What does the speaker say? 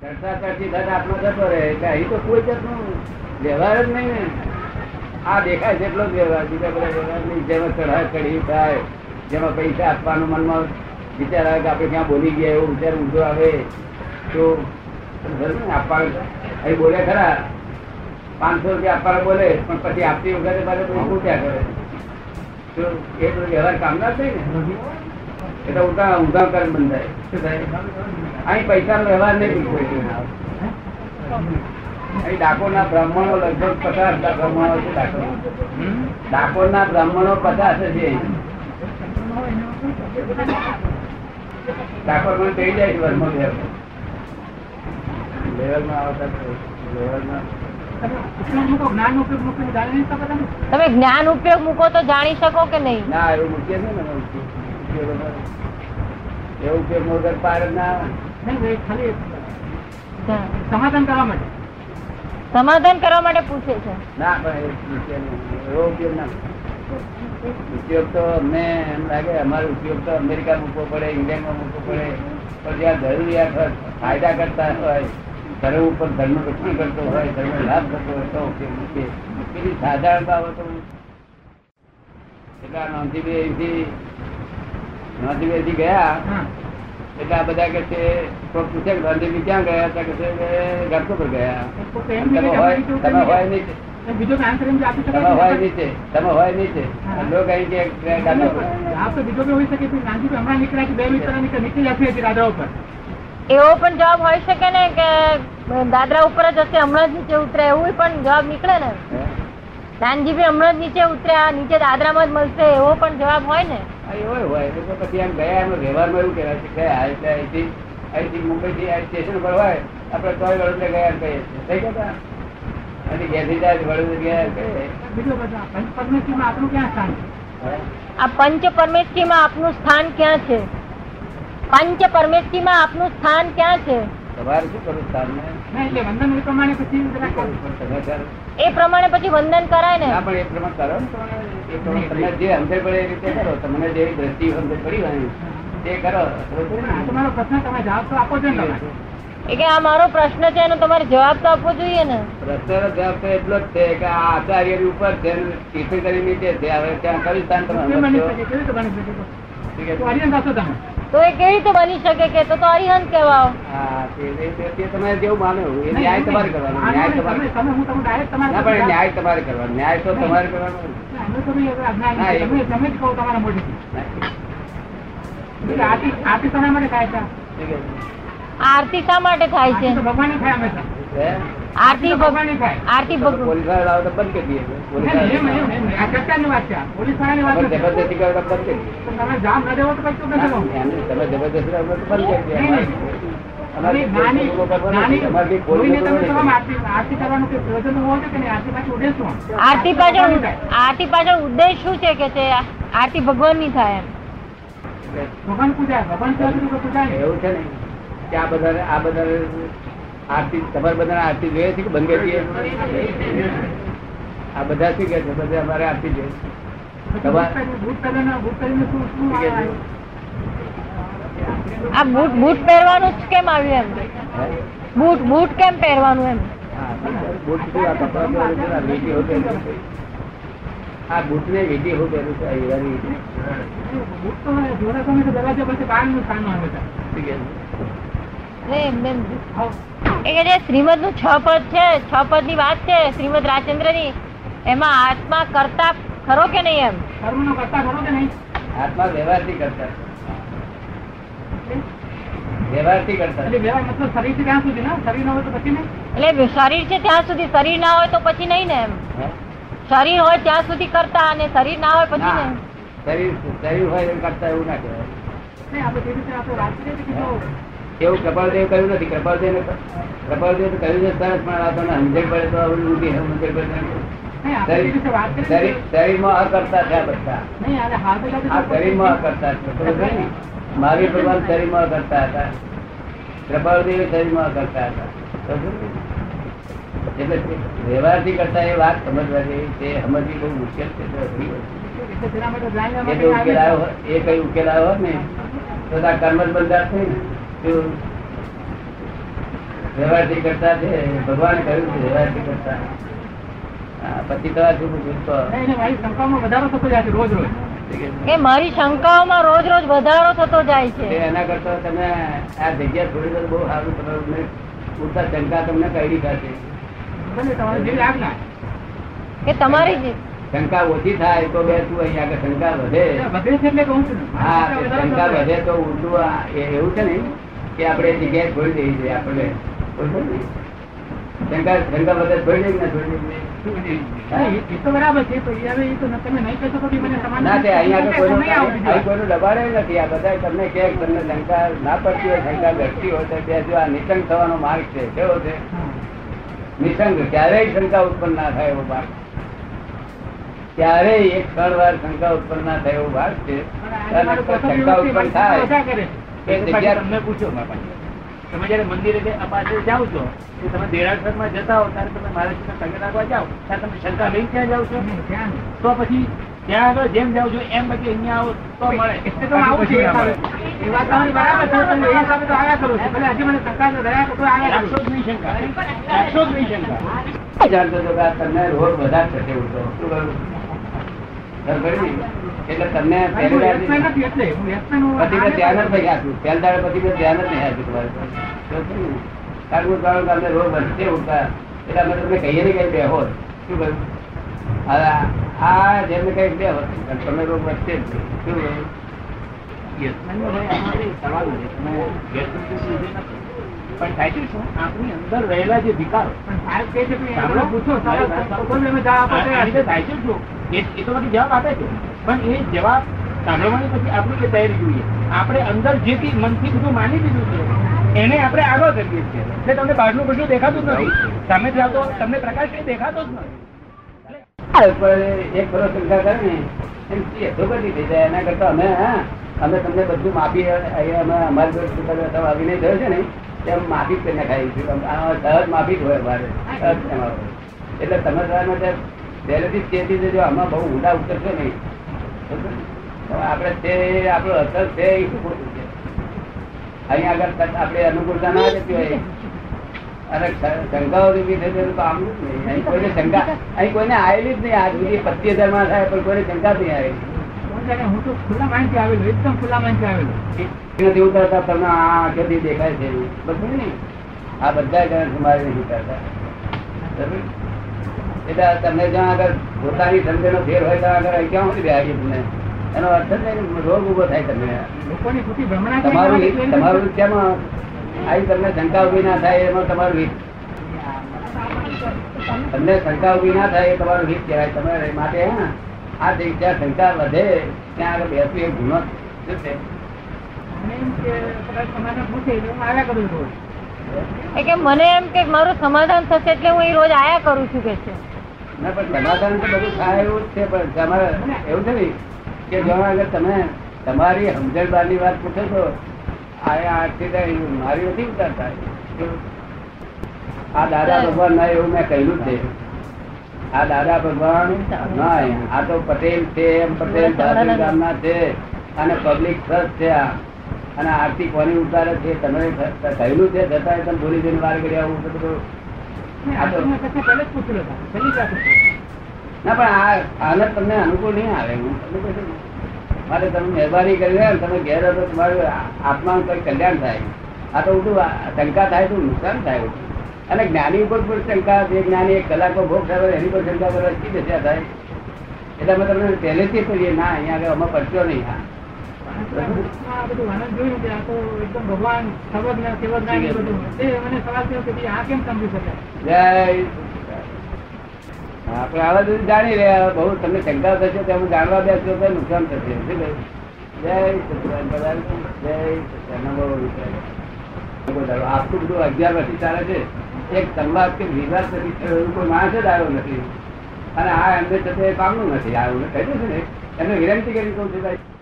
ચર્ચી થતા જતો રહે અહીં તો કોઈ જાતનો વ્યવહાર જ નહીં ને. આ દેખાય છે એટલો જ વ્યવહાર. બીજા બધા વ્યવહાર નહીં. જેમાં ચઢા ચડી થાય, જેમાં પૈસા આપવાનું મનમાં વિચાર આવે કે આપણે ક્યાં બોલી ગયા એવો વિચાર ઊંધો આવે, તો? આપવાનું અહીં બોલે ખરા. પાંચસો રૂપિયા આપવાનું બોલે, પણ પછી આપતી વખતે શું પૂછ્યા કરે? તો એ બધો વ્યવહાર જ નહીં ને. એટલે ઊંધા કર્મ બંધાય. શું થાય? અહીં પૈસાનો વ્યવહાર નહીં અહીં ડાકોરના બ્રાહ્મણો લગભગ પચાસ બ્રાહ્મણો છે ડાકોર ડાકોરના બ્રાહ્મણો પચાસ છે ડાકોર મને થઈ જાય બે લેવલમાં આવતા લેવલમાં તમે જ્ઞાન ઉપયોગ મૂકો તો જાણી શકો કે નહીં? ના એવું મૂકીએ છે ને. એવું ઉપયોગ. વગર. પાર ના ખાલી સમાધાન કરવા માટે. સમાધાન કરવા માટે પૂછે છે. ના પણ ઉપયોગ તો અમને એમ લાગે અમારો ઉપયોગ તો અમેરિકા મૂકવો પડે ઇંગ્લેન્ડમાં મૂકવો પડે. પણ જ્યાં જરૂરિયાત ફાયદા કરતા હોય ધર્મ ઉપર ધર્મ રક્ષણ કરતો હોય ધર્મ લાભ થતો હોય તો ઉપયોગ સાધારણ બાબતો. એટલે આ નોંધીભાઈ અહીંથી નોંધીભાઈ ગયા. એટલે આ બધા કે છે કોઈ પૂછે કે ગાંધીજી ક્યાં ગયા? હતા કે છે કે પર ગયા. તમે હોય નીચે બીજો તમે હોય નીચે તમે હોય નીચે લોકો અહીં કે બીજો હોઈ શકે હમણાં નીકળ્યા બે મિત્ર નીકળી જતી હતી દાદરા ઉપર. એવો પણ જવાબ હોય શકે ને કે દાદરા ઉપર જ હશે હમણાં જ નીચે ઉતરે એવું પણ જવાબ નીકળે ને. હે? નાનજી બી હમણાં જ નીચે ઉતર્યા નીચે દાદરામાં જ મળશે એવો પણ જવાબ હોય ને. એવો હોય. એટલે પછી એમ ગયા એમ વ્યવહારમાં એવું કહેવાય છે ગયા એટલે અહીંથી અહીંથી મુંબઈથી આ સ્ટેશન પર હોય આપણે તોય વડોદરા ગયા એમ કહીએ છીએ. થઈ ગયા અને ઘેરથી જાય વડોદરા ગયા એમ બધા પંચ પરમેશ્વરમાં આપણું ક્યાં સ્થાન છે? આ પંચ પરમેષ્ઠીમાં આપનું સ્થાન ક્યાં છે? પંચ પરમેષ્ઠીમાં આપનું સ્થાન ક્યાં છે? તમારે શું કરવું એ પ્રમાણે પછી જરા કરું. તમે કરો. એ પ્રમાણે પછી વંદન કરાય ને. પણ એ પ્રમાણે કરો ને તમે. જે સમજણ પડે એ રીતે કરો. તમને જે દ્રષ્ટિ અંદર પડી હોય. તે કરો. તમારો આ મારો પ્રશ્ન તમે જવાબ તો આપો છો ને એ કે આ મારો પ્રશ્ન છે એનો તમારે જવાબ તો આપવો જોઈએ ને. પ્રશ્ન જવાબ તો એટલો જ છે કે આ આચાર્યની ઉપર છે ને તીર્થંકરી નીચે છે. હવે ત્યાં કયું સ્થાન તમે. તો તમે એ કેવી રીતે બની શકે કે? તો તો અરિહંત કહેવાઓ. હા, તે- તે- તે- તે તમારે જેવું માનો એ ન્યાય તમારે કરવાનો ન્યાય તમારે તમે હું તમને direct તમારે ના પણ ન્યાય તમારે કરવાનો ન્યાય તો તમારે કરવાનો. તમે તમે જ કહો તમારા મોઢેથી. આરતી આરતી શેના માટે થાય છે? આરતી શા માટે થાય છે? આરતી તો? આરતી આરતી પોલીસવાળા તો બંધ કરી દઈએ. પોલીસ. જબરદસ્તી કરો બંધ કરી તમે જામ ન દેવો તો કશું નથી તમે જબરદસ્તી કરો તો બંધ કરી દઈએ. આરતી આરતી કરવાનું કે પ્રયોજન હોવો જોઈએ કે નહીં? આરતી પાછી ઉડે શું? આરતી પાછળ આરતી પાછળ ઉદ્દેશ શું છે કે છે આરતી ભગવાનની થાય એમ? ભગવાન પૂજા ભગવાન તો. એવું છે ને. કે આ બધા આ બધા આરતી તમારે બધા આરતી જોઈએ છે કે બંધ કરી આ બધા શું કે છે બધા અમારે આરતી જોઈએ. આ બૂટ બૂટ પહેરવાનું કેમ આવ્યું એમ? બૂટ બૂટ કેમ પહેરવાનું એમ આ ને વીંટી હું પહેરું છું હીરાની. તો જોડે દરવાજા પછી બહારનું સ્થાન આવે છે ઠીક છે. એ કે જે શ્રીમદનું છ પદ છે છ પદની વાત છે શ્રીમદ રાજચંદ્રની એમાં આત્મા કરતા ખરો કે નહીં એમ? કર્મનો કરતા ખરો કે નહીં? આત્મા વ્યવહારથી કરતા. વ્યવહારથી કરતા. એટલે વ્યવહાર મતલબ શરીરથી ત્યાં સુધી ના? શરીર ન હોય તો પછી નહીં? એટલે શરીર છે ત્યાં સુધી શરીર ના હોય તો પછી નહીં ને એમ? શરીર હોય ત્યાં સુધી કરતા અને શરીર ના હોય પછી ના. નહીં શરીર શરીર હોય એમ કરતા એવું ના કહેવાય. આપણે આપણે વાત કરીએ કે જો એવું કપાળદેવ કહ્યું નથી કપાળદેવ કપાળદેવ તો કહ્યું છે સરસ પણ આ તો સમજણ પડે તો હવે ઊંધી સમજણ પડે નહીં. નહીં આપણે તે રીતે વાત કરીએ શરીર છીએ શરીરમાં અકર્તા છે આ બધા નહીં આને હાથ લગાડી આ શરીરમાં અકર્તા છે ખબર છે ને? મહાવીર ભગવાન શરીરમાં અકર્તા હતા કપાળદેવ શરીરમાં અકર્તા હતા ખબર છે ને? એટલે વ્યવહારથી કરતા એ વાત સમજવા જેવી છે સમજવી બહુ મુશ્કેલ છે તો અઘરી વસ્તુ છે. એટલે તેના માટે જાણ્યા એ તો માટે ઉકેલ આવ્યો હોત- એ કઈ ઉકેલ આવ્યો હોત ને તો આ કર્મ જ બંધાત થઈ ને તો વ્યવહારથી કરતા છે ભગવાને કહ્યું છે વ્યવહારથી કરતા. પછી તો શું પૂછ્યું તો? એને મારી શંકામાં વધારો થતો જાય છે રોજ રોજ. એ મારી શંકાઓમાં રોજ રોજ વધારો થતો જાય છે. એના કરતા તમે આ જગ્યા થોડી વાર બહુ સારું તમને પૂરતા શંકા તમને કઈ થશે તમારે કે તમારી શંકા ઓછી થાય તો બે તું અહીંયા આગળ શંકા વધે. વધે છે એટલે કહું છું હા શંકા વધે તો ઉર્દુ આ એવું છે ને કે આપણે જગ્યાએ છોડી દેવી જોઈએ આપણે બરોબર શંકા શંકા વધે છોડી દેવી ને છોડી દેવી હા, એ એ તો બરાબર છે તો એ હવે એ તો તમે નહીં કહેશો તો બી મને સમાન ના તે અહીંયા આગળ કોઈનું નહીં આવું અહીં કોઈનું દબાડે નથી. આ બધા તમને કે તમને શંકા ના પડતી હોય શંકા ઘટતી હોય તો બે જો આ નિશંક થવાનો માર્ગ છે. કેવો છે? નિશંક ક્યારેય શંકા ઉત્પન્ન ના થાય એવો ભાગ ક્યારેય એક ત્રણ વાર શંકા ઉત્પન્ન ના થાય એવો ભાગ છે. શંકા ઉત્પન્ન થાય. તો તમને પૂછો તમે જયારે મંદિરે પાસે જાઓ છો તો તમે દેરાસરમાં જતા હો ત્યારે તમે મહારાજના પગે લાગવા જાઓ ત્યારે તમે શંકા લઈને ક્યાં જાઓ છો? તો પછી ત્યાં આગળ જેમ જાઓ છો એમ પછી અહીંયા આવો તો મળે. એટલે તો આવું છે એ વાત તમારી બરાબર છે તમે એ હિસાબે તો આવ્યા કરો છો. ભલે હજી મને શંકા તો રહ્યા તો આવ્યા રાખશો જ નહીં શંકા. રાખશો જ નહીં શંકા. જાણતો હતો તમને રોગ વધારે થશે ઉલટો. શું કરું? એટલે તમને પછી ધ્યાન જ નહીં આપ્યું પહેલ દાડે પછી ધ્યાન જ નહીં આપ્યું તમારે. કારણ કે અમને રોગ વધશે ઉલટા. એટલે અમે તમને કહીએ ને કઈ બેહો. શું કહ્યું હવે આ- આ જેમને કઈ બેહો. અને રોગ વધશે જ શું કહ્યું. તમે. પણ થાય છે શું આપણી અંદર રહેલા જે વિકારો પૂછો, થાય છે શું? એ તો બધી જવાબ આપે છે. પણ એ જવાબ સાંભળવાની પછી આપણી કે તૈયારી જોઈએ આપણે અંદર જે કઈ મનથી બધું માની લીધું છે એને આપણે આગળ કરીએ છીએ. એટલે તમને બહારનું કશું દેખાતું જ નથી. સામેથી આવતો તમને પ્રકાશ કઈ દેખાતો જ નથી. એક ફરો શંકા કરે ને એમ એ તો બધી એના કરતા અમે હા અમે તમને બધું માફી અહીંયા અમે અમારી જોડે તમે અભિનય થયો છે ને તેમ માફી જ કરી નાખાય સહજ માફી જ હોય અમારે. એટલે તમે પહેલેથી જ દેજો આમાં બહુ ઊંડા ઉતરશો નહીં? આપણે તે આપણો અસર છે એ શું ખોટું છે? અહીંયા આગળ આપણે અનુકૂળતા ના જતી હોય. અને શંકાઓ ઊભી થઈ તો આમ નહીં. અહીં કોઈને શંકા અહીં કોઈને આવેલી જ નહીં. આજ સુધી પચીસ હજારમાં થાય પણ કોઈને શંકા જ નહીં આવેલી. હું તો ખુલ્લા આવેલો એકદમ ખુલ્લા માઇન્ડથી આવેલો. ઉતરતા તમને આ આંખેથી દેખાય છે. બધું ને આ બધા કારણ તમારે નહીં ઉતરતા. બરાબર? એટલે તમને જ્યાં આગળ પોતાની સમજણનો ફેર હોય ત્યાં આગળ ક્યાં સુધી બેહાડીએ તમને? એનો અર્થ જ નહીં રોગ ઊભો થાય તમને. લોકોની ખોટી ભ્રમણા તમારું તમારું કેમાં આવી તમને શંકા ઊભી ના થાય એમાં તમારું હિત. તમને શંકા ઊભી ના થાય એ તમારું હિત કહેવાય. તમારે માટે હા આ જે જ્યાં શંકા વધે ત્યાં આગળ બેસવું એ ગુનો છે. મને એમ કે મારું સમાધાન થશે એટલે હું એ રોજ આયા કરું છું કે છે. ના પણ સમાધાન તો બધું થાય એવું જ છે પણ તમારે એવું છે ને કે જો આગળ તમે તમારી સમજણ બારની વાત પૂછો છો આ આઠથી તો મારી નથી ઉતારતા. આ દાદા ભગવાન ના એવું મેં કહ્યું જ છે. આ દાદા ભગવાન ના આ તો પટેલ છે એમ પટેલ ગામ ગામના છે અને પબ્લિક ટ્રસ્ટ છે આ. અને આરતી કોની ઉતારે છે તમે કહેલું છે છતાં તમે ભૂલી જઈને વાર કરી આવું બધું ના પણ આ હાલત તમને અનુકૂળ નહીં આવે હું. માટે તમે મહેરબાની કરી રહ્યા તમે ઘેર હતો તમારું આત્માનું કઈ કલ્યાણ થાય. આ તો આ શંકા થાય તો નુકસાન થાય. અને જ્ઞાની ઉપર પણ શંકા જે જ્ઞાની એક કલાકો ભોગ થાય એની પર શંકા કરવા શી દશા થાય? એટલે અમે તમને પહેલેથી કહીએ ના અહીંયા આગળ અમે પડશો નહીં. હા. આ બધું આનંદ જોયું કે આ એકદમ ભગવાન સર્વજ્ઞ, સર્વજ્ઞાની મને સવાલ થયો કે ભાઈ આ કેમ સમજી શકાય? જય આપણે આવા બધું જાણી રહ્યા બહુ તમને શંકા થશે તો હું જાણવા બેસશો તો નુકસાન થશે? જય સચિદાનંદ જય સચિદાનંદ આટલું બધું અગિયાર વર્ષથી ચાલે છે એક સંવાદ કે વિવાદ કોઈ માણસ આવ્યો નથી અને આ એમને છતાં કામનું નથી આવ્યું કહ્યું છે ને એમને વિનંતી કરી કહું ભાઈ